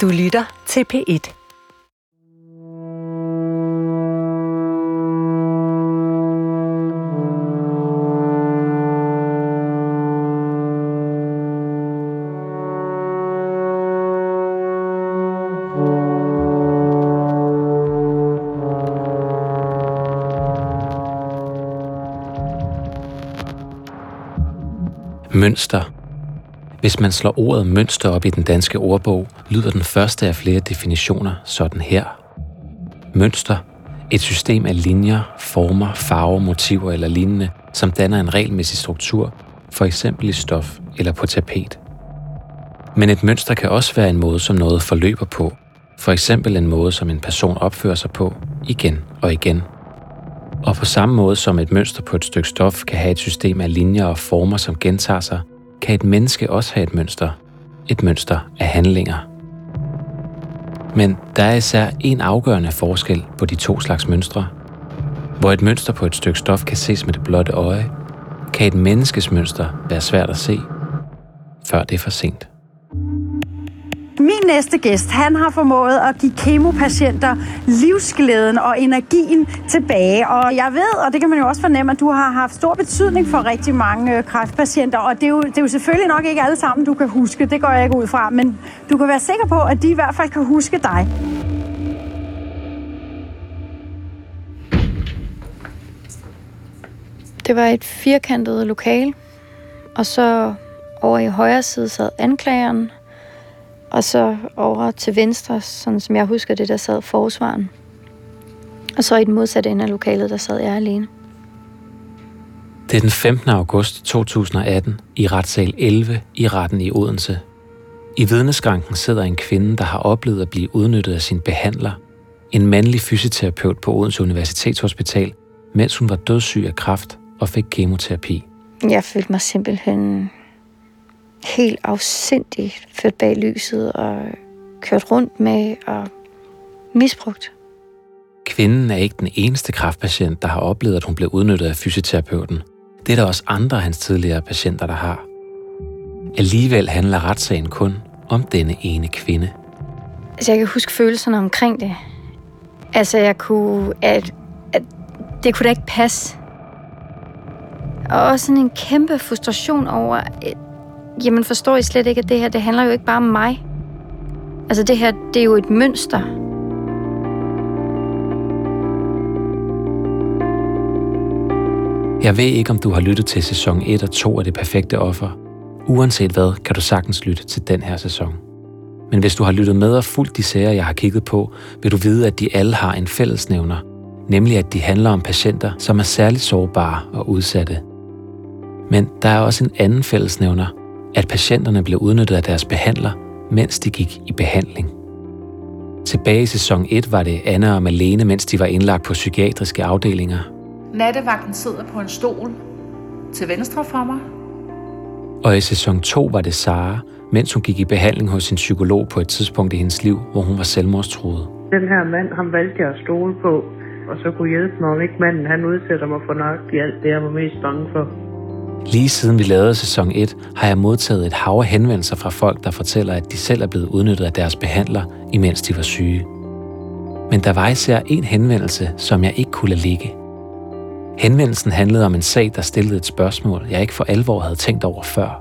Du lytter til P1. Mønster. Hvis man slår ordet mønster op i den danske ordbog, lyder den første af flere definitioner sådan her. Mønster. Et system af linjer, former, farver, motiver eller lignende, som danner en regelmæssig struktur, for eksempel i stof eller på tapet. Men et mønster kan også være en måde, som noget forløber på, for eksempel en måde, som en person opfører sig på, igen og igen. Og på samme måde som et mønster på et stykke stof kan have et system af linjer og former, som gentager sig, kan et menneske også have et mønster. Et mønster af handlinger. Men der er især en afgørende forskel på de to slags mønstre. Hvor et mønster på et stykke stof kan ses med det blotte øje, kan et menneskes mønster være svært at se, før det er for sent. Min næste gæst, han har formået at give kemopatienter livsglæden og energien tilbage. Og jeg ved, og det kan man jo også fornemme, at du har haft stor betydning for rigtig mange øh, kræftpatienter. Og det er, jo, det er jo selvfølgelig nok ikke alle sammen, du kan huske. Det går jeg ikke ud fra. Men du kan være sikker på, at de i hvert fald kan huske dig. Det var et firkantet lokal, og så over i højre side sad anklageren, og så over til venstre, sådan som jeg husker det, der sad forsvaren. Og så i den modsatte ende af lokalet, der sad jeg alene. Det er den 15. august 2018 i retssal 11 i retten i Odense. I vidneskranken sidder en kvinde, der har oplevet at blive udnyttet af sin behandler, en mandlig fysioterapeut på Odense Universitetshospital, mens hun var dødssyg af kræft og fik kemoterapi. Jeg følte mig simpelthen helt afsindigt ført bag lyset og kørt rundt med og misbrugt. Kvinden er ikke den eneste kræftpatient, der har oplevet, at hun blev udnyttet af fysioterapeuten. Det er der også andre af hans tidligere patienter, der har. Alligevel handler retssagen kun om denne ene kvinde. Altså, jeg kan huske følelserne omkring det. Altså, jeg kunne... At, at det kunne da ikke passe. Og også sådan en kæmpe frustration over, at, jamen forstår I slet ikke, at det her, det handler jo ikke bare om mig. Altså det her, det er jo et mønster. Jeg ved ikke, om du har lyttet til sæson 1 og 2 af Det Perfekte Offer. Uanset hvad, kan du sagtens lytte til den her sæson. Men hvis du har lyttet med og fulgt de sager, jeg har kigget på, vil du vide, at de alle har en fællesnævner, nemlig at de handler om patienter, som er særligt sårbare og udsatte. Men der er også en anden fællesnævner, at patienterne blev udnyttet af deres behandler, mens de gik i behandling. Tilbage i sæson 1 var det Anna og Malene, mens de var indlagt på psykiatriske afdelinger. Nattevagten sidder på en stol til venstre for mig. Og i sæson 2 var det Sara, mens hun gik i behandling hos sin psykolog på et tidspunkt i hendes liv, hvor hun var selvmordstruet. Den her mand, han valgte jeg at stole på, og så kunne hjælpe mig, om ikke manden han udsætter mig for nøjagtigt alt det, jeg var mest bange for. Lige siden vi lavede sæson 1, har jeg modtaget et hav af henvendelser fra folk, der fortæller, at de selv er blevet udnyttet af deres behandler, imens de var syge. Men der var især en henvendelse, som jeg ikke kunne lade ligge. Henvendelsen handlede om en sag, der stillede et spørgsmål, jeg ikke for alvor havde tænkt over før.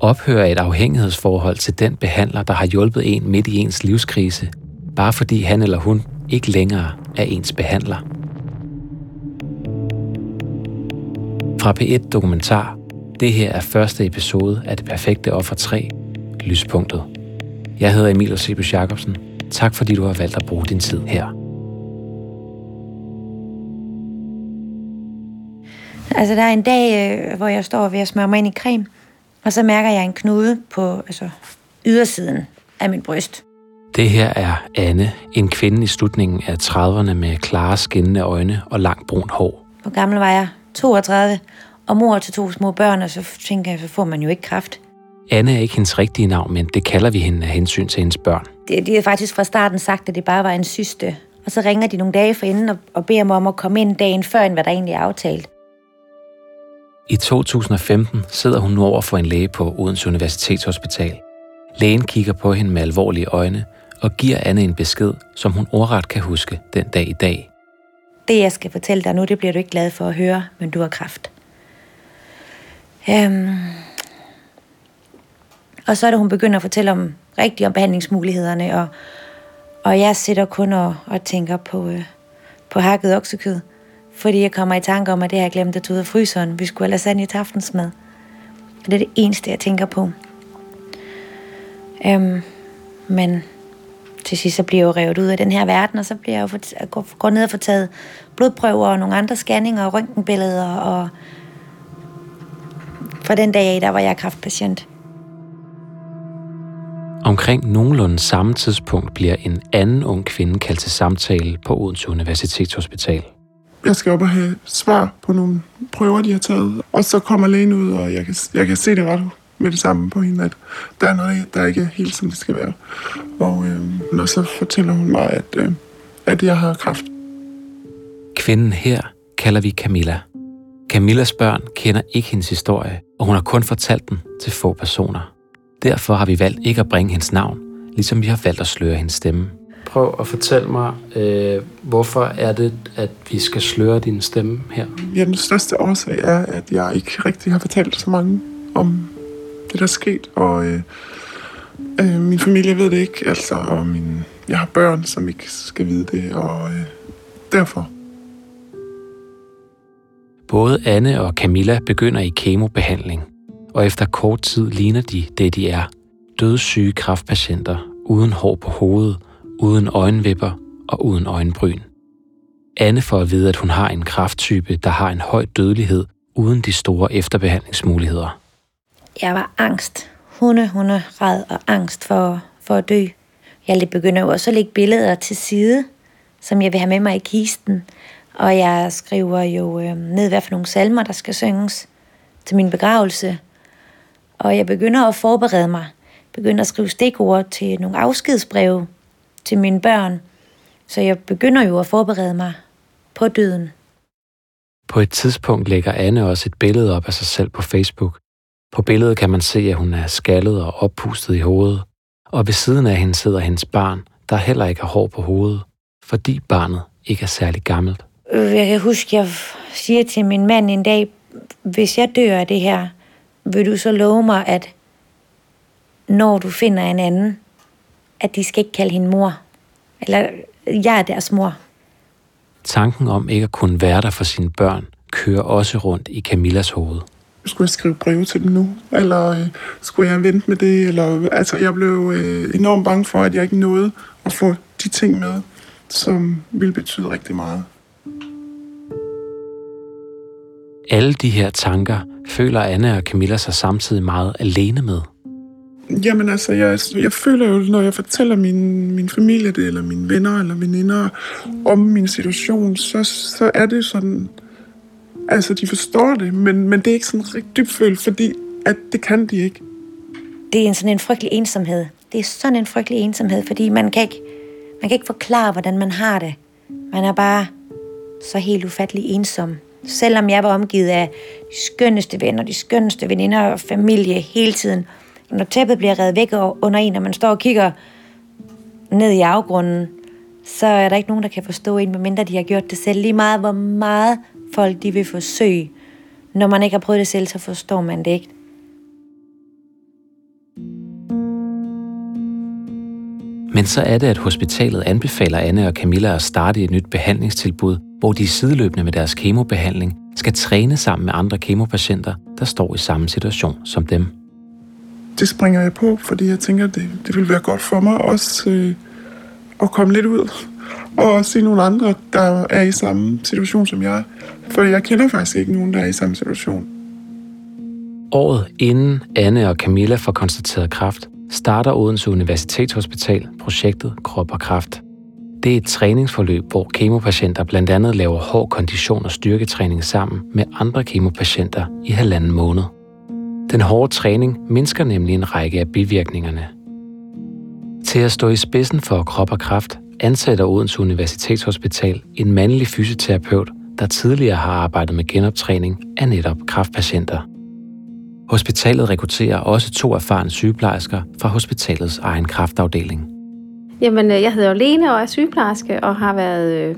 Ophører et afhængighedsforhold til den behandler, der har hjulpet en midt i ens livskrise, bare fordi han eller hun ikke længere er ens behandler? Fra P1 Dokumentar. Det her er første episode af Det Perfekte Offer 3, Lyspunktet. Jeg hedder Emil Osebus Jacobsen. Tak fordi du har valgt at bruge din tid her. Altså, der er en dag, øh, hvor jeg står ved at smøre mig ind i creme, og så mærker jeg en knude på altså, ydersiden af min bryst. Det her er Anne, en kvinde i slutningen af 30'erne med klare skinnende øjne og langt brunt hår. Hvor gammel var jeg? 32, og mor til to små børn, og så tænker jeg, så får man jo ikke kraft. Anne er ikke hendes rigtige navn, men det kalder vi hende af hensyn til hendes børn. De, de har faktisk fra starten sagt, at det bare var en syste. Og så ringer de nogle dage forinden og, og beder mig om at komme ind dagen før, end hvad der egentlig er aftalt. I 2015 sidder hun nu over for en læge på Odense Universitetshospital. Lægen kigger på hende med alvorlige øjne og giver Anne en besked, som hun ordret kan huske den dag i dag. Det, jeg skal fortælle dig nu, det bliver du ikke glad for at høre, men du har kræft. Øhm. Og så er det, hun begynder at fortælle om rigtige om behandlingsmulighederne, og, og jeg sidder kun og, og tænker på, øh, på hakket oksekød, fordi jeg kommer i tanke om, at det har jeg glemt at tage ud af fryseren. Vi skulle have lasagne til aftensmad. Og det er det eneste, jeg tænker på. Øhm, men til sidst så bliver jeg jo revet ud af den her verden, og så bliver jeg jo for, går, går ned og får taget blodprøver og nogle andre scanninger og røntgenbilleder, og fra den dag af, der var jeg kraftpatient. Omkring nogenlunde samme tidspunkt bliver en anden ung kvinde kaldt til samtale på Odense Universitetshospital. Jeg skal op og have svar på nogle prøver, de har taget. Og så kommer lægen ud, og jeg kan, jeg kan se det ret med det samme på hende, at der er noget, der ikke er helt, som det skal være. Og, øh, og så fortæller hun mig, at, øh, at jeg har kræft. Kvinden her kalder vi Camilla. Camillas børn kender ikke hendes historie, og hun har kun fortalt den til få personer. Derfor har vi valgt ikke at bringe hendes navn, ligesom vi har valgt at sløre hendes stemme. Prøv at fortælle mig, øh, hvorfor er det, at vi skal sløre din stemme her? Ja, den største årsag er, at jeg ikke rigtig har fortalt så mange om det, der er sket, og øh, øh, min familie ved det ikke, altså, og min, jeg har børn, som ikke skal vide det, og øh, derfor. Både Anne og Camilla begynder i kemobehandling, og efter kort tid ligner de det, de er. Dødssyge kraftpatienter, uden hår på hovedet, uden øjenvipper og uden øjenbryn. Anne får at vide, at hun har en krafttype, der har en høj dødelighed, uden de store efterbehandlingsmuligheder. Jeg var angst. Hunde, hunde, red og angst for, for at dø. Jeg begynder jo også at lægge billeder til side, som jeg vil have med mig i kisten. Og jeg skriver jo øh, ned, hvad for nogle salmer, der skal synges til min begravelse. Og jeg begynder at forberede mig. Begynder at skrive stikord til nogle afskedsbreve til mine børn. Så jeg begynder jo at forberede mig på døden. På et tidspunkt lægger Anne også et billede op af sig selv på Facebook. På billedet kan man se, at hun er skaldet og oppustet i hovedet, og ved siden af hende sidder hendes barn, der heller ikke har hår på hovedet, fordi barnet ikke er særlig gammelt. Øh, jeg kan huske, jeg siger til min mand en dag, hvis jeg dør af det her, vil du så love mig, at når du finder en anden, at de skal ikke kalde hende mor. Eller jeg er deres mor. Tanken om ikke at kunne være der for sine børn, kører også rundt i Camillas hoved. Skulle jeg skrive breve til dem nu? Eller øh, skulle jeg vente med det? Eller, altså, jeg blev øh, enormt bange for, at jeg ikke nåede at få de ting med, som ville betyde rigtig meget. Alle de her tanker føler Anne og Camilla sig samtidig meget alene med. Jamen altså, jeg, jeg føler jo, når jeg fortæller min, min familie det, eller mine venner eller veninder om min situation, så, så er det sådan, altså de forstår det, men, men det er ikke sådan rigtig dybt følt, fordi at det kan de ikke. Det er en sådan en frygtelig ensomhed. Det er sådan en frygtelig ensomhed, fordi man kan ikke, man kan ikke forklare, hvordan man har det. Man er bare så helt ufattelig ensom. Selvom jeg var omgivet af de skønneste venner, de skønneste veninder og familie hele tiden. Når tæppet bliver reddet væk under en, og man står og kigger ned i afgrunden, så er der ikke nogen, der kan forstå en, medmindre de har gjort det selv. Lige meget, hvor meget folk de vil forsøge. Når man ikke har prøvet det selv, så forstår man det ikke. Men så er det, at hospitalet anbefaler Anne og Camilla at starte et nyt behandlingstilbud, hvor de sideløbende med deres kemobehandling skal træne sammen med andre kemopatienter, der står i samme situation som dem. Det springer jeg på, fordi jeg tænker, det, det vil være godt for mig også øh, at komme lidt ud og se nogle andre, der er i samme situation som jeg. For jeg kender faktisk ikke nogen, der er i samme situation. Året inden Anne og Camilla får konstateret kræft, starter Odense Universitetshospital projektet Krop og Kraft. Det er et træningsforløb, hvor kemopatienter blandt andet laver hård kondition og styrketræning sammen med andre kemopatienter i halvanden måned. Den hårde træning mindsker nemlig en række af bivirkningerne. Til at stå i spidsen for Krop og Kraft ansætter Odense Universitetshospital en mandlig fysioterapeut, der tidligere har arbejdet med genoptræning af netop kraftpatienter. Hospitalet rekrutterer også to erfarne sygeplejersker fra hospitalets egen kraftafdeling. Jamen, øh, jeg hedder Lene og er sygeplejerske og har været øh,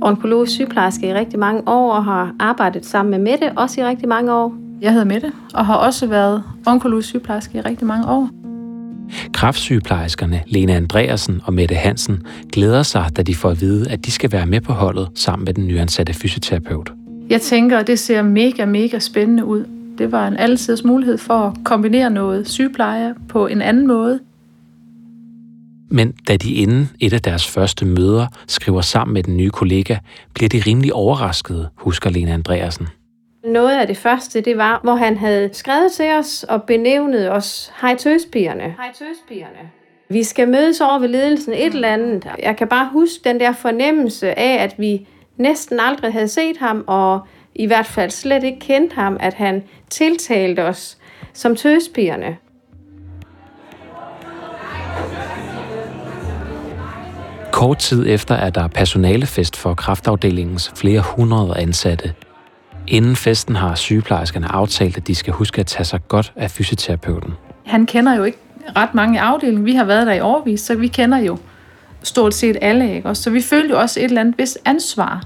onkologisk sygeplejerske i rigtig mange år og har arbejdet sammen med Mette også i rigtig mange år. Jeg hedder Mette og har også været onkologisk sygeplejerske i rigtig mange år. Kraftsygeplejerskerne Lena Andreasen og Mette Hansen glæder sig, da de får at vide, at de skal være med på holdet sammen med den nyansatte fysioterapeut. Jeg tænker, at det ser mega, mega spændende ud. Det var en altid mulighed for at kombinere noget sygepleje på en anden måde. Men da de inden et af deres første møder skriver sammen med den nye kollega, bliver de rimelig overraskede, husker Lena Andreasen. Noget af det første, det var, hvor han havde skrevet til os og benævnet os hej tøspigerne. Hej tøspigerne. Vi skal mødes over ved ledelsen et eller andet. Jeg kan bare huske den der fornemmelse af, at vi næsten aldrig havde set ham, og i hvert fald slet ikke kendte ham, at han tiltalte os som tøspigerne. Kort tid efter er der personalefest for kraftafdelingens flere hundrede ansatte. Inden festen har sygeplejerskerne aftalt, at de skal huske at tage sig godt af fysioterapeuten. Han kender jo ikke ret mange afdelinger. Vi har været der i årvis, så vi kender jo stort set alle. Ikke? Så vi følte jo også et eller andet vist ansvar.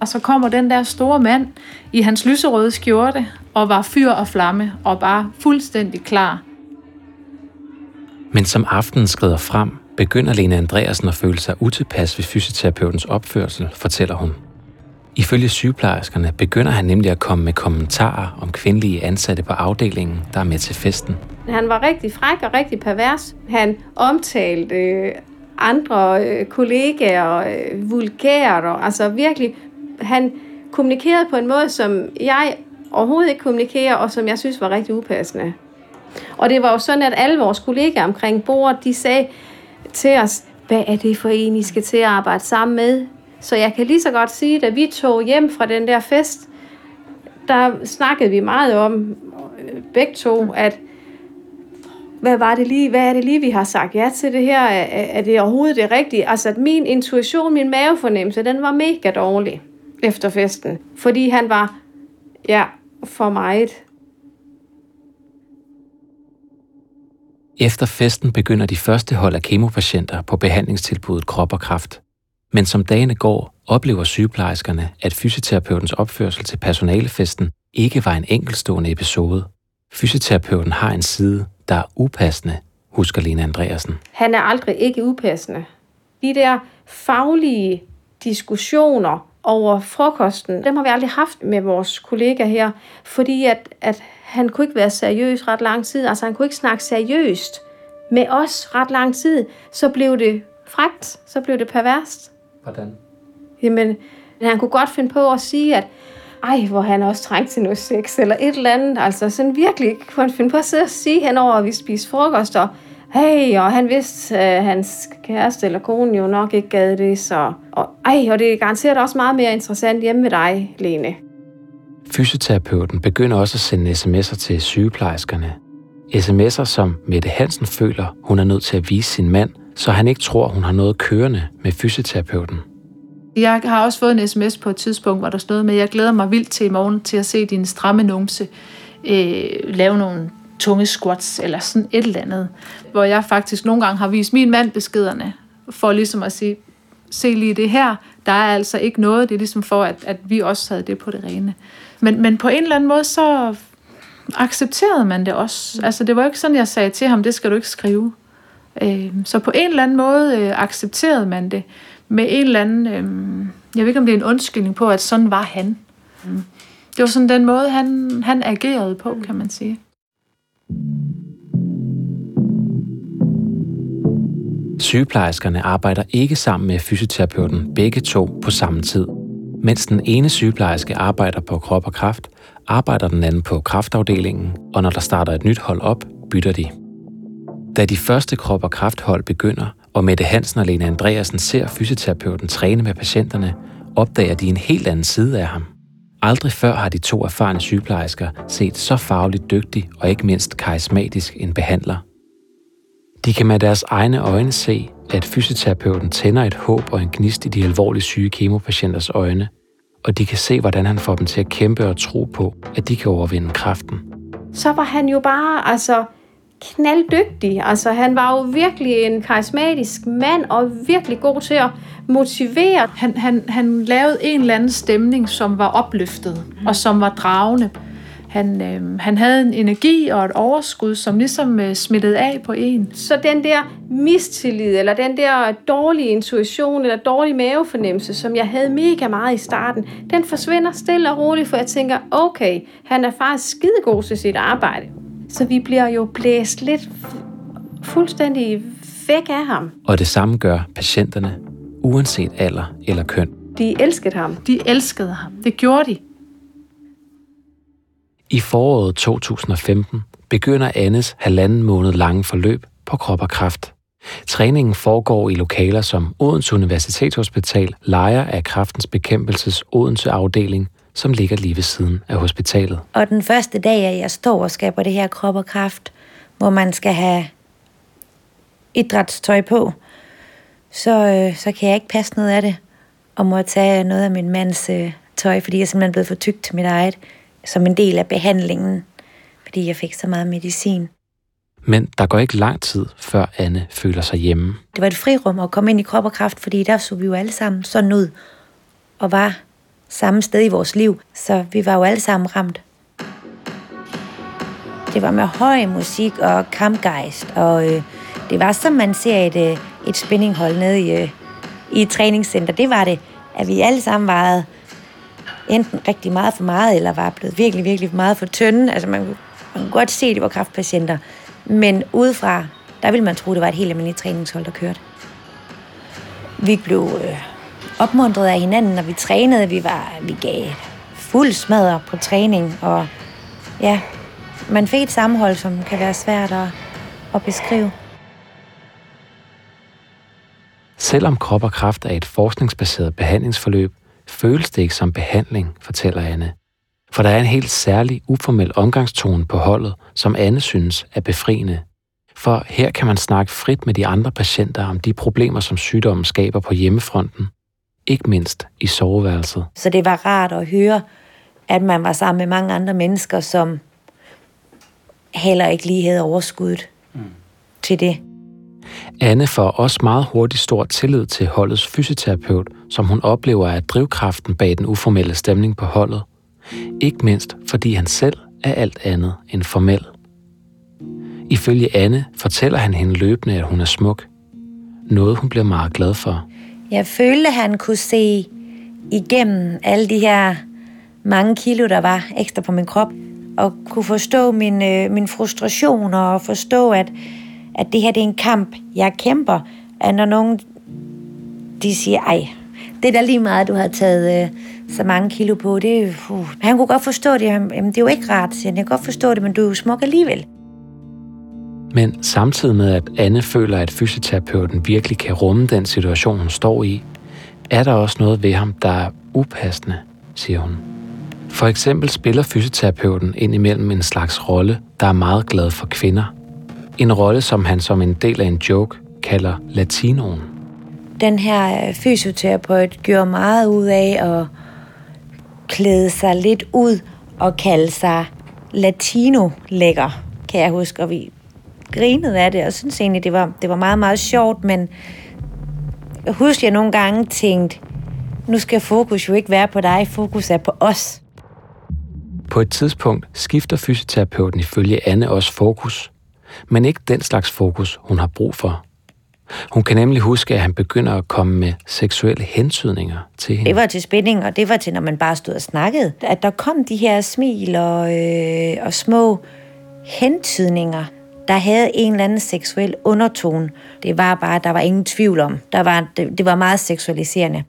Og så kommer den der store mand i hans lyserøde skjorte og var fyr og flamme og bare fuldstændig klar. Men som aftenen skrider frem, begynder Lena Andreasen at føle sig utilpas ved fysioterapeutens opførsel, fortæller hun. Ifølge sygeplejerskerne begynder han nemlig at komme med kommentarer om kvindelige ansatte på afdelingen, der er med til festen. Han var rigtig fræk og rigtig pervers. Han omtalte øh, andre øh, kollegaer øh, vulgært, og altså virkelig, han kommunikerede på en måde, som jeg overhovedet ikke kommunikerer, og som jeg synes var rigtig upassende. Og det var jo sådan, at alle vores kollegaer omkring bordet, de sagde til os, hvad er det for en, I skal til at arbejde sammen med? Så jeg kan lige så godt sige, at vi tog hjem fra den der fest, der snakkede vi meget om, øh, begge to, at hvad var det lige, hvad er det lige, vi har sagt ja til det her? Er, er det overhovedet det rigtige? Altså, at min intuition, min mavefornemmelse, den var mega dårlig efter festen. Fordi han var, ja, for meget. Efter festen begynder de første hold af kemopatienter på behandlingstilbuddet Krop og Kraft. Men som dagene går, oplever sygeplejerskerne, at fysioterapeutens opførsel til personalefesten ikke var en enkeltstående episode. Fysioterapeuten har en side, der er upassende, husker Lena Andreasen. Han er aldrig ikke upassende. De der faglige diskussioner over frokosten, dem har vi aldrig haft med vores kollega her, fordi at, at han kunne ikke være seriøs ret lang tid. Altså han kunne ikke snakke seriøst med os ret lang tid. Så blev det frægt, så blev det perverst. Hvordan? Jamen, han kunne godt finde på at sige, at ej, hvor han også trængt til noget sex, eller et eller andet. Altså sådan virkelig kunne han finde på at sidde og sige henover, at vi spiser frokost, og hey, og han vidste, at hans kæreste eller kone jo nok ikke gad det, så... Og, ej, og det er garanteret også meget mere interessant hjemme med dig, Lene. Fysioterapeuten begynder også at sende sms'er til sygeplejerskerne. SMS'er, som Mette Hansen føler, hun er nødt til at vise sin mand, så han ikke tror, hun har noget kørende med fysioterapeuten. Jeg har også fået en sms på et tidspunkt, hvor der stod med, jeg glæder mig vildt til i morgen til at se din stramme numse øh, lave nogle tunge squats eller sådan et eller andet. Hvor jeg faktisk nogle gange har vist min mand beskederne, for ligesom at sige, se lige det her, der er altså ikke noget, det er ligesom for, at, at vi også havde det på det rene. Men, men på en eller anden måde, så accepterede man det også. Altså det var jo ikke sådan, jeg sagde til ham, det skal du ikke skrive. Øh, så på en eller anden måde øh, accepterede man det med en eller anden, øh, jeg ved ikke om det er en undskyldning på, at sådan var han. Mm. Det var sådan den måde, han, han agerede på, kan man sige. Sygeplejerskerne arbejder ikke sammen med fysioterapeuten begge to på samme tid. Mens den ene sygeplejerske arbejder på krop og kraft, arbejder den anden på kraftafdelingen, og når der starter et nyt hold op, bytter de. Da de første krop- og krafthold begynder, og Mette Hansen og Lene Andreasen ser fysioterapeuten træne med patienterne, opdager de en helt anden side af ham. Aldrig før har de to erfarne sygeplejersker set så fagligt dygtig og ikke mindst karismatisk en behandler. De kan med deres egne øjne se, at fysioterapeuten tænder et håb og en gnist i de alvorligt syge kemopatienters øjne, og de kan se, hvordan han får dem til at kæmpe og tro på, at de kan overvinde kræften. så var han jo bare, altså, knalddygtig. Altså, han var jo virkelig en karismatisk mand, og virkelig god til at motivere. Han, han, han lavede en eller anden stemning, som var opløftet, og som var dragende. Han, øh, han havde en energi og et overskud, som ligesom øh, smittede af på en. Så den der mistillid, eller den der dårlige intuition, eller dårlige mavefornemmelse, som jeg havde mega meget i starten, den forsvinder stille og roligt, for jeg tænker, okay, han er faktisk skidegod til sit arbejde. Så vi bliver jo blæst lidt fuldstændig væk af ham. Og det samme gør patienterne, uanset alder eller køn. De elskede ham. De elskede ham. Det gjorde de. I foråret 2015 begynder Annes halvanden måned lange forløb på krop og kraft. Træningen foregår i lokaler, som Odense Universitetshospital lejer af kraftens bekæmpelses Odense afdeling, som ligger lige ved siden af hospitalet. Og den første dag, at jeg står og skaber det her krop og kraft, hvor man skal have idrætstøj på, så, øh, så kan jeg ikke passe noget af det, og må tage noget af min mands øh, tøj, fordi jeg er simpelthen blevet for tyk til mit eget, som en del af behandlingen, fordi jeg fik så meget medicin. Men der går ikke lang tid, før Anne føler sig hjemme. Det var et frirum at komme ind i krop og kraft, fordi der så vi jo alle sammen sådan ud, og var samme sted i vores liv, så vi var jo alle sammen ramt. Det var med høj musik og kampgejst, og øh, det var som man ser et, øh, et spændinghold nede i, øh, i et træningscenter. Det var det, at vi alle sammen var enten rigtig meget for meget, eller var blevet virkelig, virkelig meget for tynde. Altså man, man kunne godt se, at det var kraftpatienter. Men udefra, der ville man tro, det var et helt almindeligt træningshold, der kørte. Vi blev øh, opmuntret af hinanden, når vi trænede. Vi, var, vi gav fuld smadre på træning, og ja, man fik et sammenhold, som kan være svært at, at beskrive. Selvom krop og kraft er et forskningsbaseret behandlingsforløb, føles det ikke som behandling, fortæller Anne. For der er en helt særlig uformel omgangstone på holdet, som Anne synes er befriende. For her kan man snakke frit med de andre patienter om de problemer, som sygdommen skaber på hjemmefronten. Ikke mindst i soveværelset. Så det var rart at høre, at man var sammen med mange andre mennesker, som heller ikke lige havde overskuddet mm. til det. Anne får også meget hurtigt stor tillid til holdets fysioterapeut, som hun oplever er drivkraften bag den uformelle stemning på holdet. Ikke mindst fordi han selv er alt andet end formel. Ifølge Anne fortæller han hende løbende, at hun er smuk. Noget hun bliver meget glad for. Jeg følte, han kunne se igennem alle de her mange kilo, der var ekstra på min krop, og kunne forstå min, øh, min frustration og forstå, at, at det her det er en kamp, jeg kæmper. At når nogen de siger, ej, det er da lige meget, du har taget øh, så mange kilo på. Det, uh. Han kunne godt forstå det. Jamen, det er jo ikke rart, siger han. Jeg kan godt forstå det, men du er jo smuk alligevel. Men samtidig med, at Anne føler, at fysioterapeuten virkelig kan rumme den situation, hun står i, er der også noget ved ham, der er upassende, siger hun. For eksempel spiller fysioterapeuten indimellem en slags rolle, der er meget glad for kvinder. En rolle, som han som en del af en joke kalder latinoen. Den her øh, fysioterapeut gjorde meget ud af at klæde sig lidt ud og kalde sig latino-lækker, kan jeg huske. Og vi grinede af det, og synes egentlig, det var, det var meget, meget sjovt, men jeg husker, jeg nogle gange tænkte, nu skal fokus jo ikke være på dig, fokus er på os. På et tidspunkt skifter fysioterapeuten ifølge Anne også fokus, men ikke den slags fokus, hun har brug for. Hun kan nemlig huske, at han begynder at komme med seksuelle hentydninger til hende. Det var til spænding, og det var til, når man bare stod og snakkede. At der kom de her smil og, øh, og små hentydninger, der havde en eller anden seksuel undertone. Det var bare, der var ingen tvivl om. Der var, det, det var meget seksualiserende.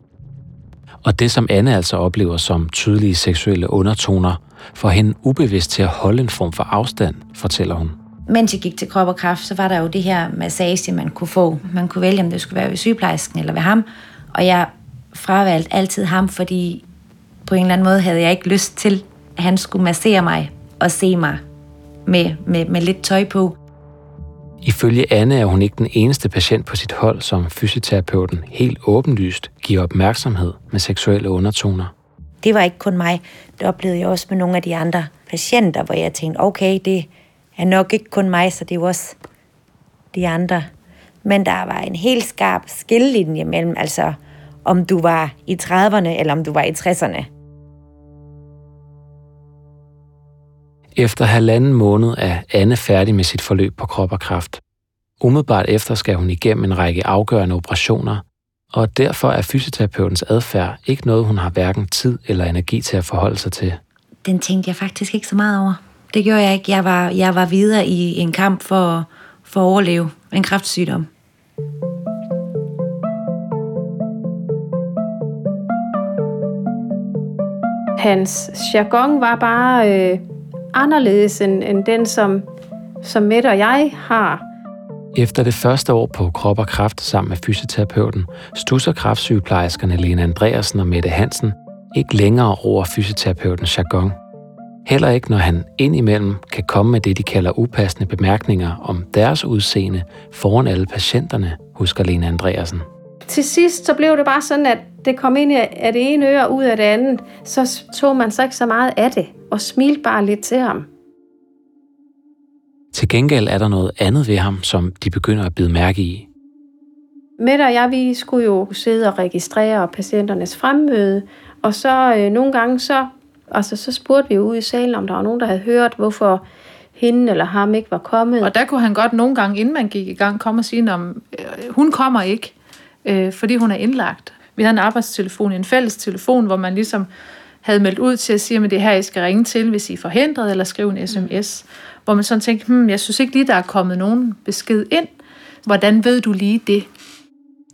Og det, som Anne altså oplever som tydelige seksuelle undertoner, får hende ubevidst til at holde en form for afstand, fortæller hun. Mens jeg gik til krop og kraft, så var der jo det her massage, man kunne få. Man kunne vælge, om det skulle være ved sygeplejersken eller ved ham. Og jeg fravalgte altid ham, fordi på en eller anden måde havde jeg ikke lyst til, at han skulle massere mig og se mig med, med, med lidt tøj på. Ifølge Anne er hun ikke den eneste patient på sit hold, som fysioterapeuten helt åbenlyst giver opmærksomhed med seksuelle undertoner. Det var ikke kun mig. Det oplevede jeg også med nogle af de andre patienter, hvor jeg tænkte, okay, det er nok ikke kun mig, så det er jo også de andre. Men der var en helt skarp skillelinje mellem, altså om du var i 30'erne eller om du var i 60'erne. Efter halvanden måned er Anne færdig med sit forløb på krop og kraft. Umiddelbart efter skal hun igennem en række afgørende operationer, og derfor er fysioterapeutens adfærd ikke noget, hun har hverken tid eller energi til at forholde sig til. Den tænkte jeg faktisk ikke så meget over. Det gjorde jeg ikke. Jeg var, jeg var videre i en kamp for, for at overleve en kræftsygdom. Hans jargon var bare øh, anderledes end, end den, som, som Mette og jeg har. Efter det første år på Krop og Kraft sammen med fysioterapeuten, stusser kraftsygeplejerskerne Lena Andreasen og Mette Hansen ikke længere over fysioterapeutens jargon. Heller ikke, når han indimellem kan komme med det, de kalder upassende bemærkninger om deres udseende foran alle patienterne, husker Lena Andreasen. Til sidst så blev det bare sådan, at det kom ind af det ene øre og ud af det andet. Så tog man så ikke så meget af det, og smilte bare lidt til ham. Til gengæld er der noget andet ved ham, som de begynder at bide mærke i. Mette og jeg, vi skulle jo sidde og registrere patienternes fremmøde, og så øh, nogle gange så, altså, så spurgte vi jo ude i salen, om der var nogen, der havde hørt, hvorfor hende eller ham ikke var kommet. Og der kunne han godt nogle gange, inden man gik i gang, komme og sige, at øh, hun kommer ikke, øh, fordi hun er indlagt. Vi havde en arbejdstelefon, en fælles telefon, hvor man ligesom havde meldt ud til at sige, at det her, I skal ringe til, hvis I er forhindret, eller skrive en sms. Hvor man sådan tænkte, hmm, jeg synes ikke lige, der er kommet nogen besked ind. Hvordan ved du lige det?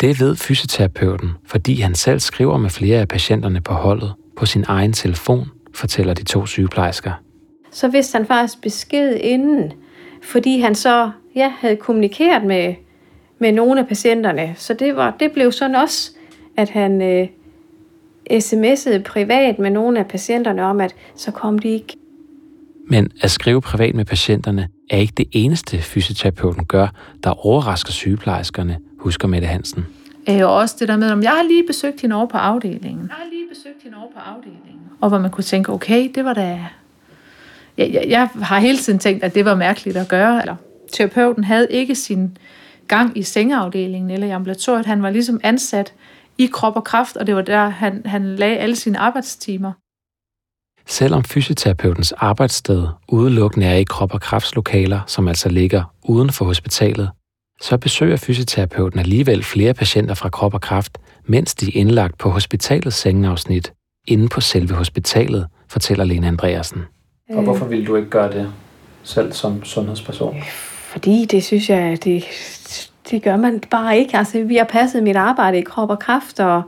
Det ved fysioterapeuten, fordi han selv skriver med flere af patienterne på holdet på sin egen telefon, fortæller de to sygeplejersker. Så vidste han faktisk besked inden, fordi han så ja, havde kommunikeret med, med nogle af patienterne. Så det, var, det blev sådan også, at han øh, sms'ede privat med nogle af patienterne om, at så kom de ikke. Men at skrive privat med patienterne er ikke det eneste fysioterapeuten gør, der overrasker sygeplejerskerne, husker Mette Hansen. Øh, og også det der med, om jeg har lige besøgt hende over på afdelingen. Jeg har lige besøgt hende over på afdelingen. Og hvor man kunne tænke, okay, det var da... Jeg, jeg, jeg har hele tiden tænkt, at det var mærkeligt at gøre. Eller, terapeuten havde ikke sin gang i sengeafdelingen eller i ambulatoriet. Han var ligesom ansat i krop og kraft, og det var der, han, han lagde alle sine arbejdstimer. Selvom fysioterapeutens arbejdssted udelukkende er i krop og kraftslokaler, som altså ligger uden for hospitalet, så besøger fysioterapeuten alligevel flere patienter fra krop og kraft, mens de er indlagt på hospitalets sengeafsnit, inde på selve hospitalet, fortæller Lena Andreasen. Og hvorfor ville du ikke gøre det selv som sundhedsperson? Fordi det synes jeg, det, det gør man bare ikke. Altså, vi har passet mit arbejde i krop og kraft, og,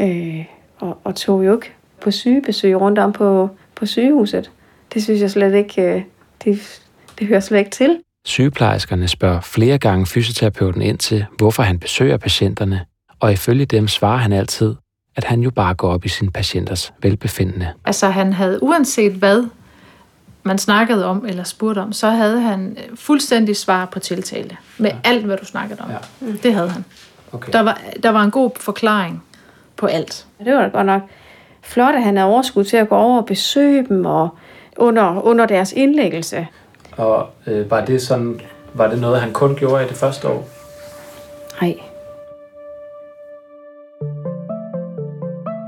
øh, og, og tog jo ikke på sygebesøg rundt om på, på sygehuset. Det synes jeg slet ikke, øh, det, det hører slet ikke til. Sygeplejerskerne spørger flere gange fysioterapeuten ind til, hvorfor han besøger patienterne, og ifølge dem svarer han altid, at han jo bare går op i sin patienters velbefindende. Altså han havde uanset hvad man snakkede om eller spurgte om, så havde han fuldstændig svar på tiltale. Med ja. alt, hvad du snakkede om. Ja. Det havde han. Okay. Der, var, der var en god forklaring på alt. Det var da godt nok flot, at han havde overskud til at gå over og besøge dem og under, under deres indlæggelse. Og øh, var det sådan, var det noget, han kun gjorde i det første år? Nej.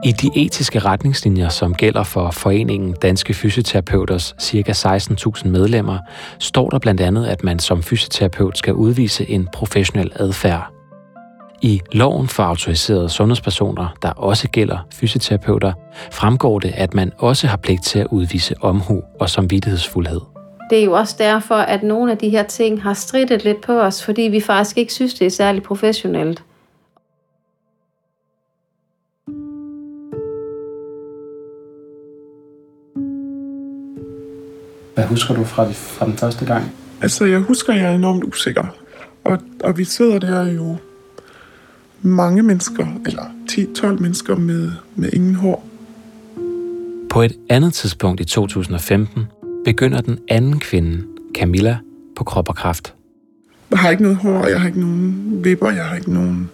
I de etiske retningslinjer, som gælder for Foreningen Danske Fysioterapeuters ca. 16.000 medlemmer, står der blandt andet, at man som fysioterapeut skal udvise en professionel adfærd. I loven for autoriserede sundhedspersoner, der også gælder fysioterapeuter, fremgår det, at man også har pligt til at udvise omhu og samvittighedsfuldhed. Det er jo også derfor, at nogle af de her ting har strittet lidt på os, fordi vi faktisk ikke synes, det er særlig professionelt. Hvad husker du fra, fra den første gang? Altså, jeg husker, at jeg er enormt usikker. Og, og vi sidder der jo mange mennesker, eller 10-12 mennesker med, med ingen hår. På et andet tidspunkt i 2015 begynder den anden kvinde, Camilla, på krop og kraft. Jeg har ikke noget hår, jeg har ikke nogen vipper, jeg har ikke nogen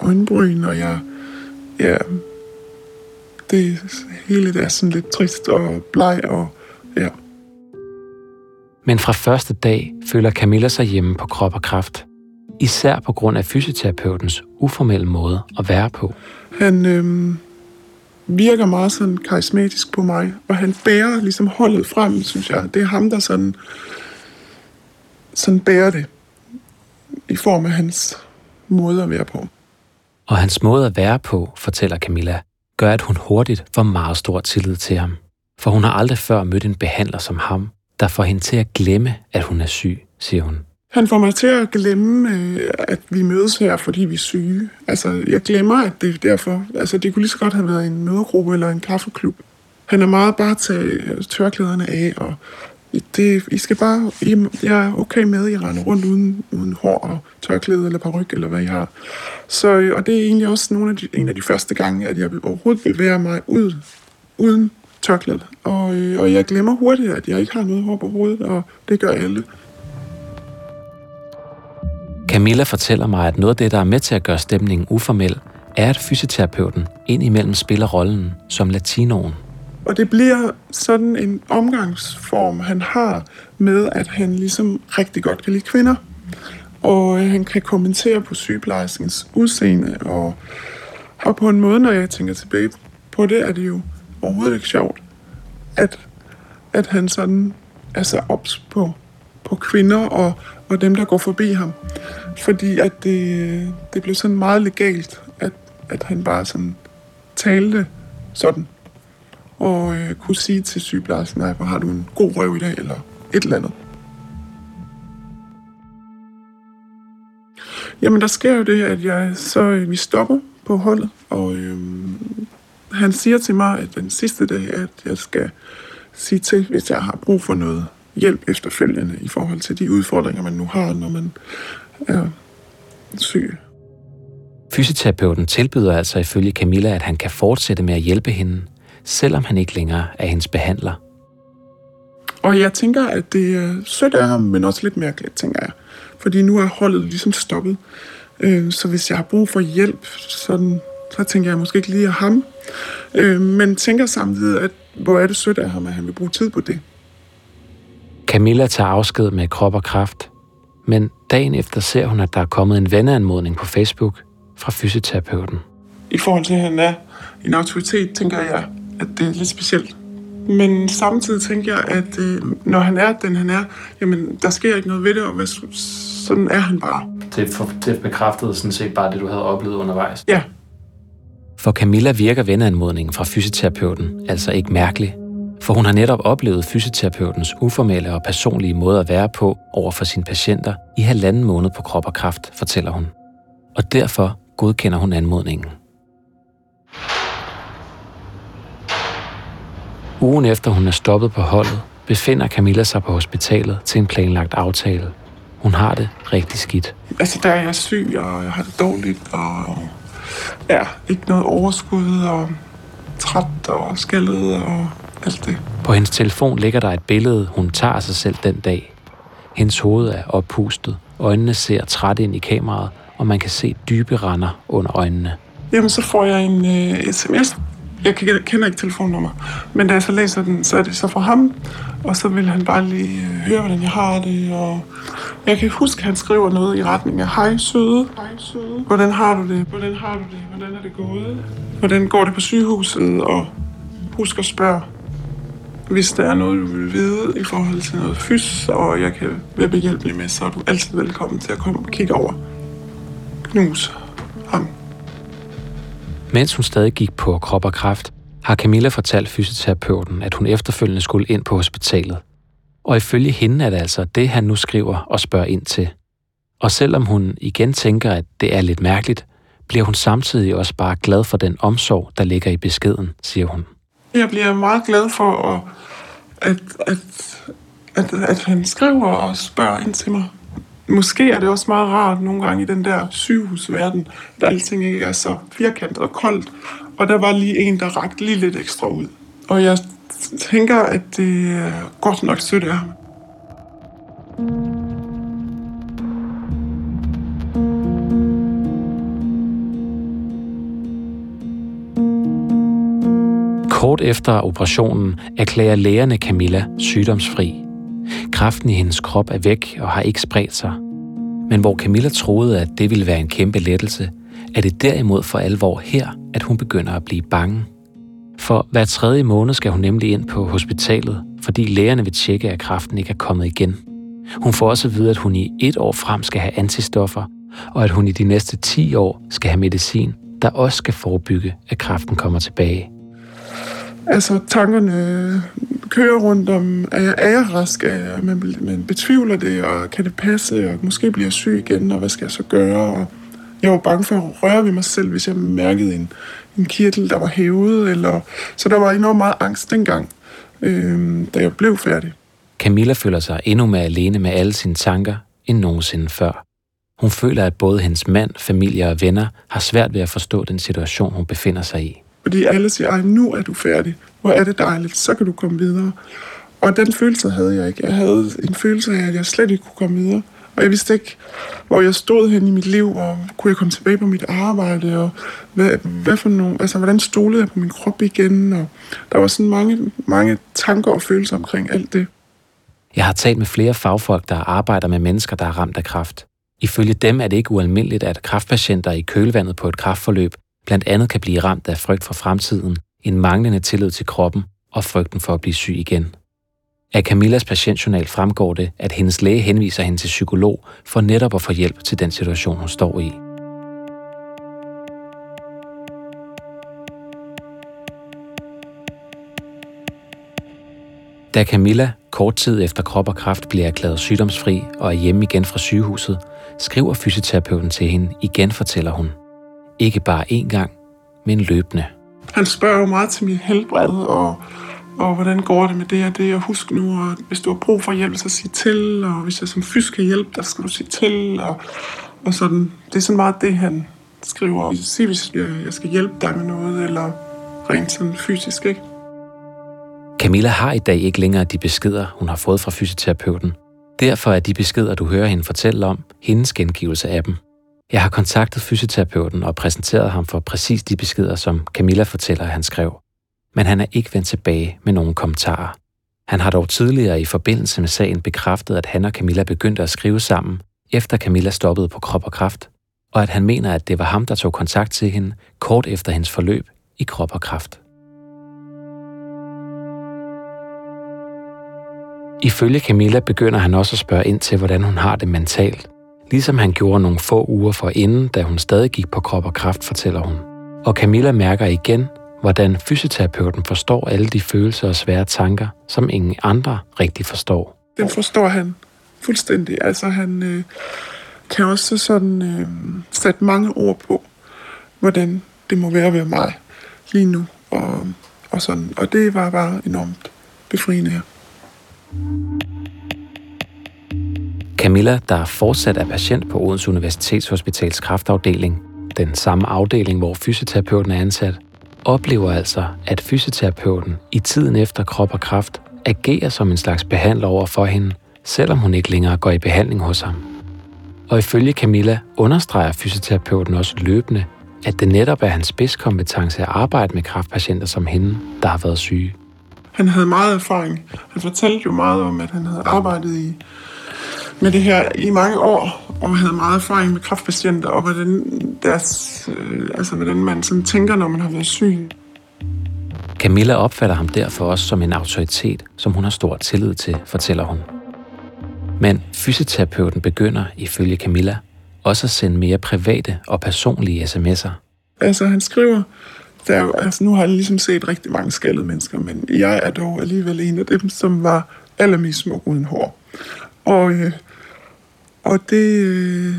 øjenbryn, og jeg, ja, det hele det er sådan lidt trist og bleg, og ja. Men fra første dag føler Camilla sig hjemme på krop og kraft. Især på grund af fysioterapeutens uformelle måde at være på. Han øhm, virker meget sådan karismatisk på mig, og han bærer ligesom holdet frem, synes jeg. Det er ham, der sådan, sådan bærer det i form af hans måde at være på. Og hans måde at være på, fortæller Camilla, gør, at hun hurtigt får meget stor tillid til ham. For hun har aldrig før mødt en behandler som ham, der får hende til at glemme, at hun er syg, siger hun. Han får mig til at glemme, øh, at vi mødes her, fordi vi er syge. Altså, jeg glemmer, at det er derfor. Altså, det kunne lige så godt have været en mødegruppe eller en kaffeklub. Han er meget bare at tage tørklæderne af, og det, I skal bare, I, jeg er okay med, at I render rundt uden, uden hår og tørklæde eller paryk, eller hvad I har. Så, og det er egentlig også nogle af de, en af de første gange, at jeg overhovedet bevæger mig ud uden tørklæde. Og, øh, og jeg glemmer hurtigt, at jeg ikke har noget hår på hovedet, og det gør alle. Camilla fortæller mig, at noget af det, der er med til at gøre stemningen uformel, er, at fysioterapeuten indimellem spiller rollen som latinoen. Og det bliver sådan en omgangsform, han har med, at han ligesom rigtig godt kan lide kvinder. Og øh, han kan kommentere på sygeplejerskens udseende, og, og på en måde, når jeg tænker tilbage på det, er det jo overhovedet ikke sjovt, at, at han sådan er så ops på, på kvinder og, og dem, der går forbi ham. Fordi at det, det blev sådan meget legalt, at, at han bare sådan talte sådan. Og øh, kunne sige til sygeplejersken, nej, hvor har du en god røv i dag, eller et eller andet. Jamen, der sker jo det, at jeg så øh, vi stopper på holdet, og øh, han siger til mig, at den sidste dag, at jeg skal sige til, hvis jeg har brug for noget hjælp efterfølgende i forhold til de udfordringer, man nu har, når man er syg. Fysioterapeuten tilbyder altså ifølge Camilla, at han kan fortsætte med at hjælpe hende, selvom han ikke længere er hendes behandler. Og jeg tænker, at det er sødt af ham, men også lidt mærkeligt, tænker jeg. Fordi nu er holdet ligesom stoppet. Øh, så hvis jeg har brug for hjælp, sådan, så tænker jeg måske ikke lige af ham. Øh, men tænker samtidig, at hvor er det sødt af ham, at han vil bruge tid på det. Camilla tager afsked med krop og kraft, men dagen efter ser hun, at der er kommet en venneanmodning på Facebook fra fysioterapeuten. I forhold til, at han er en autoritet, tænker jeg, at det er lidt specielt. Men samtidig tænker jeg, at øh, når han er den, han er, jamen, der sker ikke noget ved det, og hvad, sådan er han bare. Det, for, det bekræftede sådan set bare det, du havde oplevet undervejs. Ja. For Camilla virker venanmodningen fra fysioterapeuten altså ikke mærkelig, for hun har netop oplevet fysioterapeutens uformelle og personlige måde at være på over for sine patienter i halvanden måned på krop og kraft, fortæller hun. Og derfor godkender hun anmodningen. Ugen efter hun er stoppet på holdet, befinder Camilla sig på hospitalet til en planlagt aftale. Hun har det rigtig skidt. Altså, der er jeg syg, og jeg har det dårligt, og ja, ikke noget overskud, og træt og skaldet og alt det. På hendes telefon ligger der et billede, hun tager sig selv den dag. Hendes hoved er oppustet, øjnene ser træt ind i kameraet, og man kan se dybe render under øjnene. Jamen, så får jeg en øh, sms. Jeg kender ikke telefonnummer, men da jeg så læser den, så er det så fra ham, og så vil han bare lige øh, høre, hvordan jeg har det, og jeg kan huske, at han skriver noget i retning af, hej søde, hej søde, hvordan har du det, hvordan har du det, hvordan er det gået, hvordan går det på sygehuset, og husk at spørge, hvis der er noget, du vil vide i forhold til noget fys, og jeg kan være behjælpelig med, så er du altid velkommen til at komme og kigge over. Knus ham. Mens hun stadig gik på krop og kraft, har Camilla fortalt fysioterapeuten, at hun efterfølgende skulle ind på hospitalet. Og ifølge hende er det altså det, han nu skriver og spørger ind til. Og selvom hun igen tænker, at det er lidt mærkeligt, bliver hun samtidig også bare glad for den omsorg, der ligger i beskeden, siger hun. Jeg bliver meget glad for, at, at, at, at han skriver og spørger ind til mig. Måske er det også meget rart nogle gange i den der sygehusverden, der alting ikke er så firkantet og koldt. Og der var lige en, der rakte lige lidt ekstra ud. Og jeg tænker, at det er godt nok sødt af ham. Kort efter operationen erklærer lægerne Camilla sygdomsfri. Kraften i hendes krop er væk og har ikke spredt sig. Men hvor Camilla troede, at det ville være en kæmpe lettelse, er det derimod for alvor her, at hun begynder at blive bange. For hver tredje måned skal hun nemlig ind på hospitalet, fordi lægerne vil tjekke, at kræften ikke er kommet igen. Hun får også at vide, at hun i et år frem skal have antistoffer, og at hun i de næste 10 år skal have medicin, der også skal forebygge, at kræften kommer tilbage. Altså, tankerne kører rundt om, er jeg, er jeg rask, er jeg, man, man betvivler det, og kan det passe, og måske bliver jeg syg igen, og hvad skal jeg så gøre? Og jeg var bange for at røre ved mig selv, hvis jeg mærkede en, en kirtel, der var hævet, eller, så der var enormt meget angst dengang, øh, da jeg blev færdig. Camilla føler sig endnu mere alene med alle sine tanker end nogensinde før. Hun føler, at både hendes mand, familie og venner har svært ved at forstå den situation, hun befinder sig i. Fordi alle siger, at nu er du færdig. Hvor er det dejligt, så kan du komme videre. Og den følelse havde jeg ikke. Jeg havde en følelse af, at jeg slet ikke kunne komme videre. Og jeg vidste ikke, hvor jeg stod hen i mit liv, og kunne jeg komme tilbage på mit arbejde, og hvad, hvad for nogle, altså, hvordan stolede jeg på min krop igen, og der var sådan mange, mange tanker og følelser omkring alt det. Jeg har talt med flere fagfolk, der arbejder med mennesker, der er ramt af kræft. Ifølge dem er det ikke ualmindeligt, at kræftpatienter i kølvandet på et kræftforløb blandt andet kan blive ramt af frygt for fremtiden, en manglende tillid til kroppen og frygten for at blive syg igen. Af Camillas patientjournal fremgår det, at hendes læge henviser hende til psykolog for netop at få hjælp til den situation, hun står i. Da Camilla kort tid efter krop og kraft bliver erklæret sygdomsfri og er hjemme igen fra sygehuset, skriver fysioterapeuten til hende igen, fortæller hun. Ikke bare én gang, men løbende. Han spørger jo meget til min helbred, og, og hvordan går det med det og det, og husk nu, og hvis du har brug for hjælp, så sig til, og hvis jeg som fysisk kan hjælpe dig, skal du sige til, og, og sådan. Det er sådan meget det, han skriver. Sig, hvis jeg, jeg skal hjælpe dig med noget, eller rent sådan fysisk, ikke? Camilla har i dag ikke længere de beskeder, hun har fået fra fysioterapeuten. Derfor er de beskeder, du hører hende fortælle om, hendes gengivelse af dem. Jeg har kontaktet fysioterapeuten og præsenteret ham for præcis de beskeder, som Camilla fortæller, at han skrev. Men han er ikke vendt tilbage med nogen kommentarer. Han har dog tidligere i forbindelse med sagen bekræftet, at han og Camilla begyndte at skrive sammen, efter Camilla stoppede på krop og kraft, og at han mener, at det var ham, der tog kontakt til hende kort efter hendes forløb i krop og kraft. Ifølge Camilla begynder han også at spørge ind til, hvordan hun har det mentalt, ligesom han gjorde nogle få uger for inden, da hun stadig gik på krop og kraft, fortæller hun. Og Camilla mærker igen, hvordan fysioterapeuten forstår alle de følelser og svære tanker, som ingen andre rigtig forstår. Den forstår han fuldstændig. Altså han øh, kan også sådan øh, sætte mange ord på, hvordan det må være ved mig lige nu. Og, og, sådan. og det var bare enormt befriende her. Camilla, der fortsat er patient på Odense Universitetshospitals kraftafdeling, den samme afdeling, hvor fysioterapeuten er ansat, oplever altså, at fysioterapeuten i tiden efter krop og kraft agerer som en slags behandler over for hende, selvom hun ikke længere går i behandling hos ham. Og ifølge Camilla understreger fysioterapeuten også løbende, at det netop er hans spidskompetence at arbejde med kraftpatienter som hende, der har været syge. Han havde meget erfaring. Han fortalte jo meget om, at han havde arbejdet i, med det her i mange år, og havde meget erfaring med kraftpatienter, og hvordan, deres, øh, altså, hvordan man sådan tænker, når man har været syg. Camilla opfatter ham derfor også som en autoritet, som hun har stor tillid til, fortæller hun. Men fysioterapeuten begynder, ifølge Camilla, også at sende mere private og personlige sms'er. Altså, han skriver, der, altså, nu har jeg ligesom set rigtig mange skaldede mennesker, men jeg er dog alligevel en af dem, som var allermest smuk uden hår. Og, øh, og det, øh,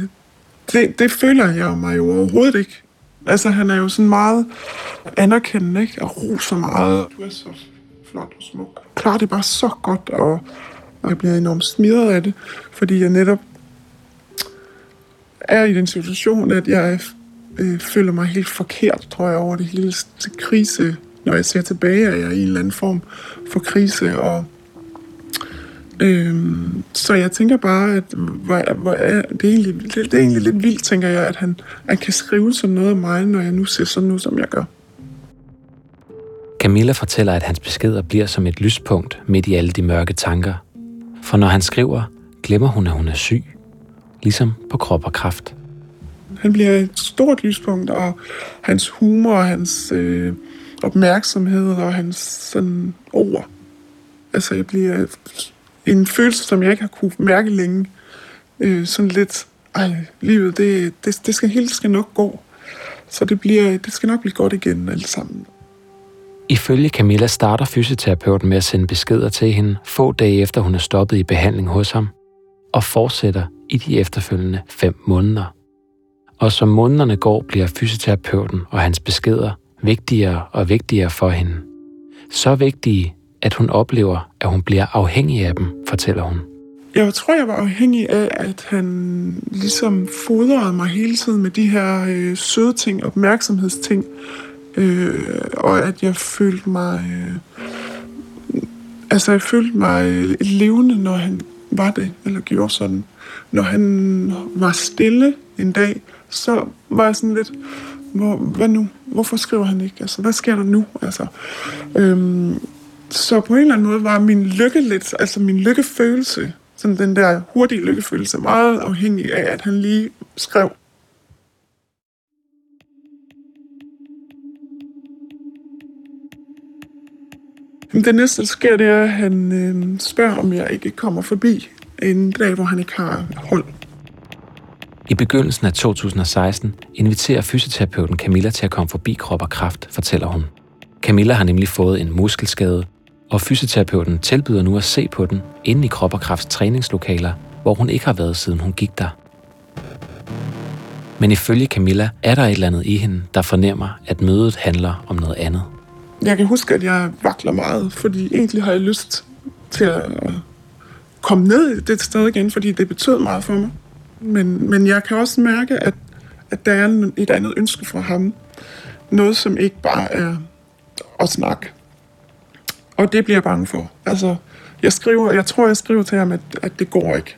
det, det føler jeg mig jo overhovedet ikke. Altså, han er jo sådan meget anerkendende, ikke? Og roser meget. Du er så flot og smuk. Klar, det er bare så godt, og, og jeg bliver enormt smidt af det, fordi jeg netop er i den situation, at jeg øh, føler mig helt forkert, tror jeg, over det hele krise. Når jeg ser tilbage, er jeg i en eller anden form for krise, og Øhm, så jeg tænker bare, at hvor, hvor er, det, er egentlig, det, det er egentlig lidt vildt, tænker jeg, at han, han kan skrive sådan noget af mig, når jeg nu ser sådan ud, som jeg gør. Camilla fortæller, at hans beskeder bliver som et lyspunkt midt i alle de mørke tanker. For når han skriver, glemmer hun, at hun er syg, ligesom på krop og kraft. Han bliver et stort lyspunkt, og hans humor, og hans øh, opmærksomhed og hans sådan, ord. Altså, jeg bliver en følelse, som jeg ikke har kunne mærke længe. Øh, sådan lidt, ej, livet, det, det, det skal helt skal nok gå. Så det, bliver, det skal nok blive godt igen alt sammen. Ifølge Camilla starter fysioterapeuten med at sende beskeder til hende få dage efter hun er stoppet i behandling hos ham, og fortsætter i de efterfølgende fem måneder. Og som månederne går, bliver fysioterapeuten og hans beskeder vigtigere og vigtigere for hende. Så vigtige, at hun oplever, at hun bliver afhængig af dem, fortæller hun. Jeg tror, jeg var afhængig af, at han ligesom fodrede mig hele tiden med de her øh, søde ting, opmærksomhedsting, øh, og at jeg følte mig... Øh, altså, jeg følte mig øh, levende, når han var det, eller gjorde sådan. Når han var stille en dag, så var jeg sådan lidt, hvor, hvad nu? Hvorfor skriver han ikke? Altså, hvad sker der nu? Altså, øhm, så på en eller anden måde var min lykke lidt, altså min lykkefølelse, sådan den der hurtige lykkefølelse, meget afhængig af, at han lige skrev. Det næste, der sker, det er, at han øh, spørger, om jeg ikke kommer forbi en dag, hvor han ikke har hold. I begyndelsen af 2016 inviterer fysioterapeuten Camilla til at komme forbi krop og kraft, fortæller hun. Camilla har nemlig fået en muskelskade, og fysioterapeuten tilbyder nu at se på den inde i krop og krafts træningslokaler, hvor hun ikke har været siden hun gik der. Men ifølge Camilla er der et eller andet i hende, der fornemmer, at mødet handler om noget andet. Jeg kan huske, at jeg vakler meget, fordi egentlig har jeg lyst til at komme ned det sted igen, fordi det betød meget for mig. Men, men jeg kan også mærke, at, at der er et andet ønske fra ham. Noget, som ikke bare er at snakke. Og det bliver jeg bange for. Altså, jeg skriver, jeg tror, jeg skriver til ham, at, at det går ikke.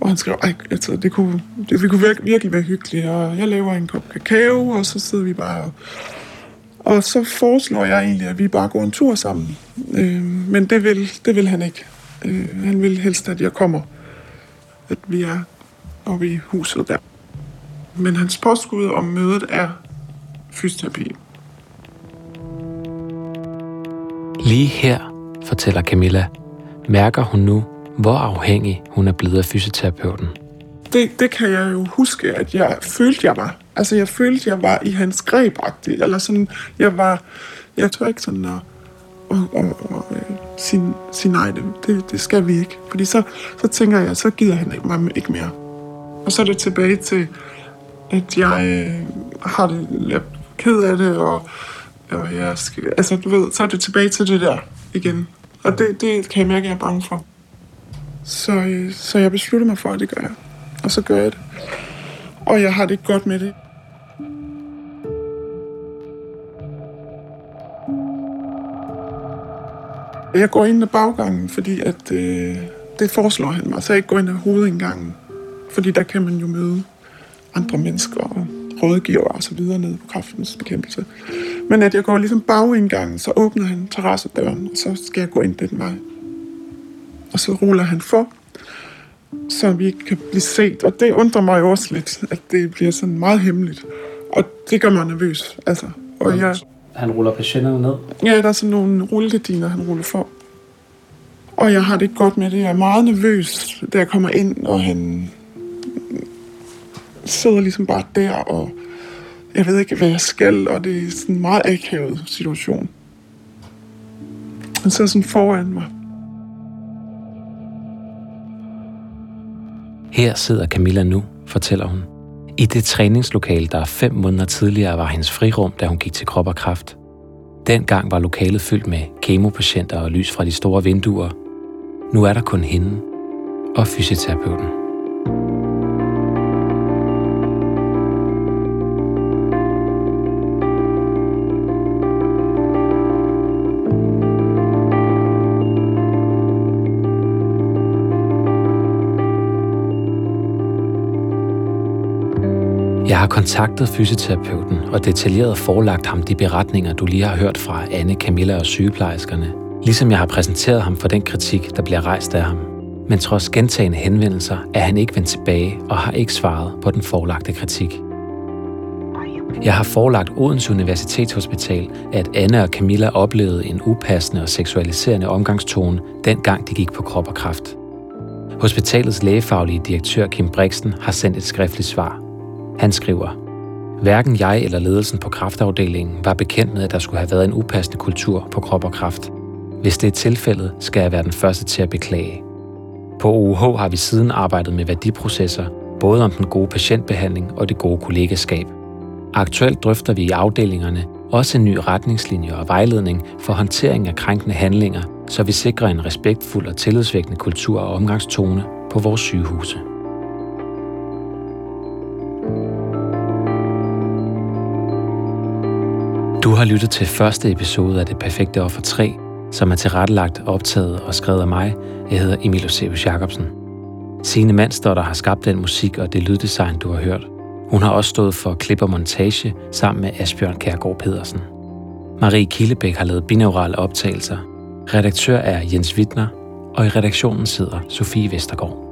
Og han skriver, at altså, det kunne, det, vi kunne virkelig, virkelig være hyggeligt, og jeg laver en kop kakao, og så sidder vi bare og, og så foreslår jeg egentlig, at vi bare går en tur sammen. Øh, men det vil, det vil han ikke. Øh, han vil helst, at jeg kommer. At vi er oppe i huset der. Men hans påskud om mødet er fysioterapi. Lige her, fortæller Camilla, mærker hun nu, hvor afhængig hun er blevet af fysioterapeuten. Det, det kan jeg jo huske, at jeg følte, jeg var. Altså, jeg følte, jeg var i hans greb eller sådan, jeg var, jeg tror ikke sådan at, at, at, at, at sige, sige nej, det, det, skal vi ikke. Fordi så, så tænker jeg, så gider han ikke mig ikke mere. Og så er det tilbage til, at jeg øh, har det ked af det, og, og jeg skal, altså du ved, så er det tilbage til det der igen. Og det, det kan jeg mærke, at jeg er bange for. Så, øh, så jeg beslutter mig for, at det gør jeg. Og så gør jeg det. Og jeg har det godt med det. Jeg går ind ad baggangen, fordi at, øh, det foreslår han mig, så jeg ikke går ind ad hovedindgangen. Fordi der kan man jo møde andre mennesker og rådgiver og så videre nede på kraftens bekæmpelse. Men at jeg går ligesom bagindgangen, så åbner han terrassedøren, og så skal jeg gå ind den vej. Og så ruller han for, så vi kan blive set. Og det undrer mig også lidt, at det bliver sådan meget hemmeligt. Og det gør mig nervøs. Altså, og jeg, han ruller patienterne ned? Ja, der er sådan nogle rullegardiner, han ruller for. Og jeg har det ikke godt med det. Jeg er meget nervøs, da jeg kommer ind, og han sidder ligesom bare der, og jeg ved ikke, hvad jeg skal, og det er sådan en meget akavet situation. Han sidder sådan foran mig. Her sidder Camilla nu, fortæller hun. I det træningslokale, der fem måneder tidligere var hendes frirum, da hun gik til krop og kraft. Dengang var lokalet fyldt med kemopatienter og lys fra de store vinduer. Nu er der kun hende og fysioterapeuten. Kontaktet fysioterapeuten og detaljeret forelagt ham de beretninger, du lige har hørt fra Anne, Camilla og sygeplejerskerne. Ligesom jeg har præsenteret ham for den kritik, der bliver rejst af ham. Men trods gentagende henvendelser er han ikke vendt tilbage og har ikke svaret på den forelagte kritik. Jeg har forelagt Odense Universitetshospital, at Anne og Camilla oplevede en upassende og seksualiserende omgangstone, dengang de gik på krop og kraft. Hospitalets lægefaglige direktør Kim Brixen har sendt et skriftligt svar. Han skriver, Hverken jeg eller ledelsen på kraftafdelingen var bekendt med, at der skulle have været en upassende kultur på krop og kraft. Hvis det er tilfældet, skal jeg være den første til at beklage. På OUH har vi siden arbejdet med værdiprocesser, både om den gode patientbehandling og det gode kollegaskab. Aktuelt drøfter vi i afdelingerne også en ny retningslinje og vejledning for håndtering af krænkende handlinger, så vi sikrer en respektfuld og tillidsvækkende kultur og omgangstone på vores sygehuse. Du har lyttet til første episode af Det Perfekte Offer 3, som er tilrettelagt, optaget og skrevet af mig. Jeg hedder Emil Osebius Jacobsen. Signe Mandsdot har skabt den musik og det lyddesign, du har hørt. Hun har også stået for klip og montage sammen med Asbjørn Kærgaard Pedersen. Marie Killebæk har lavet binaurale optagelser. Redaktør er Jens Wittner, og i redaktionen sidder Sofie Vestergaard.